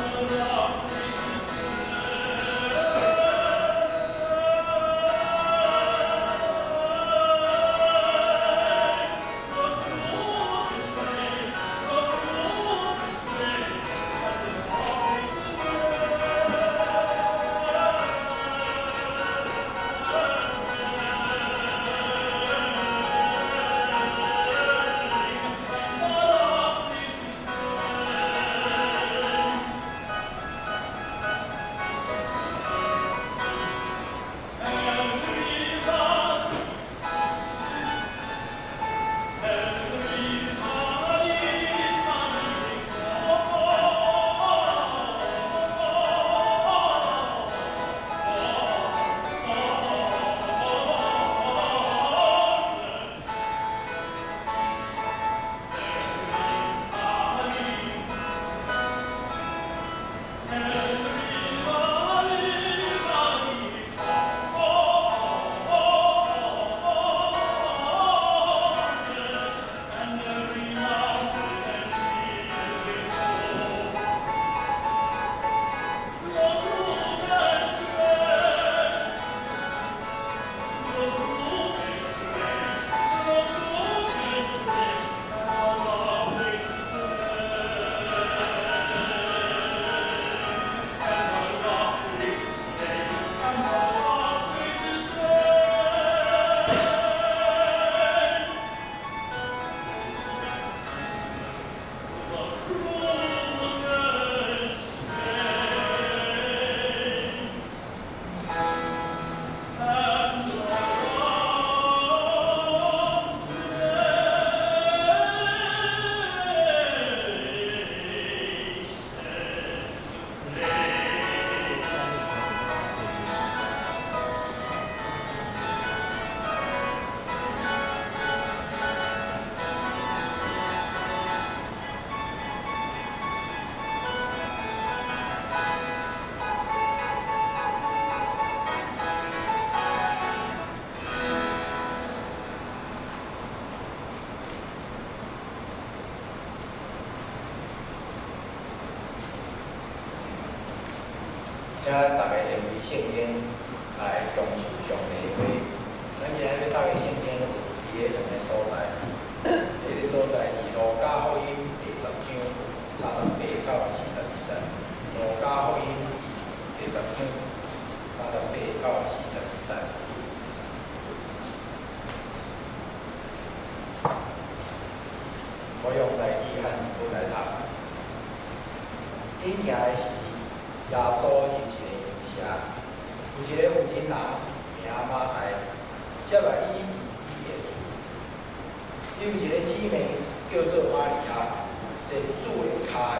the Yeah. 请大家连为圣经来共受上帝的话。咱今日要读的圣经有几个什么所在？第一个所在是路加福音第十章三十八到四十二节。路加福音第十章三十八到四十二节。我用台语和英文来读。今日的是耶稣日。有一个有钱人名马太，接来伊伊耶稣，伊有一个姊妹叫做玛利亚，坐主的脚。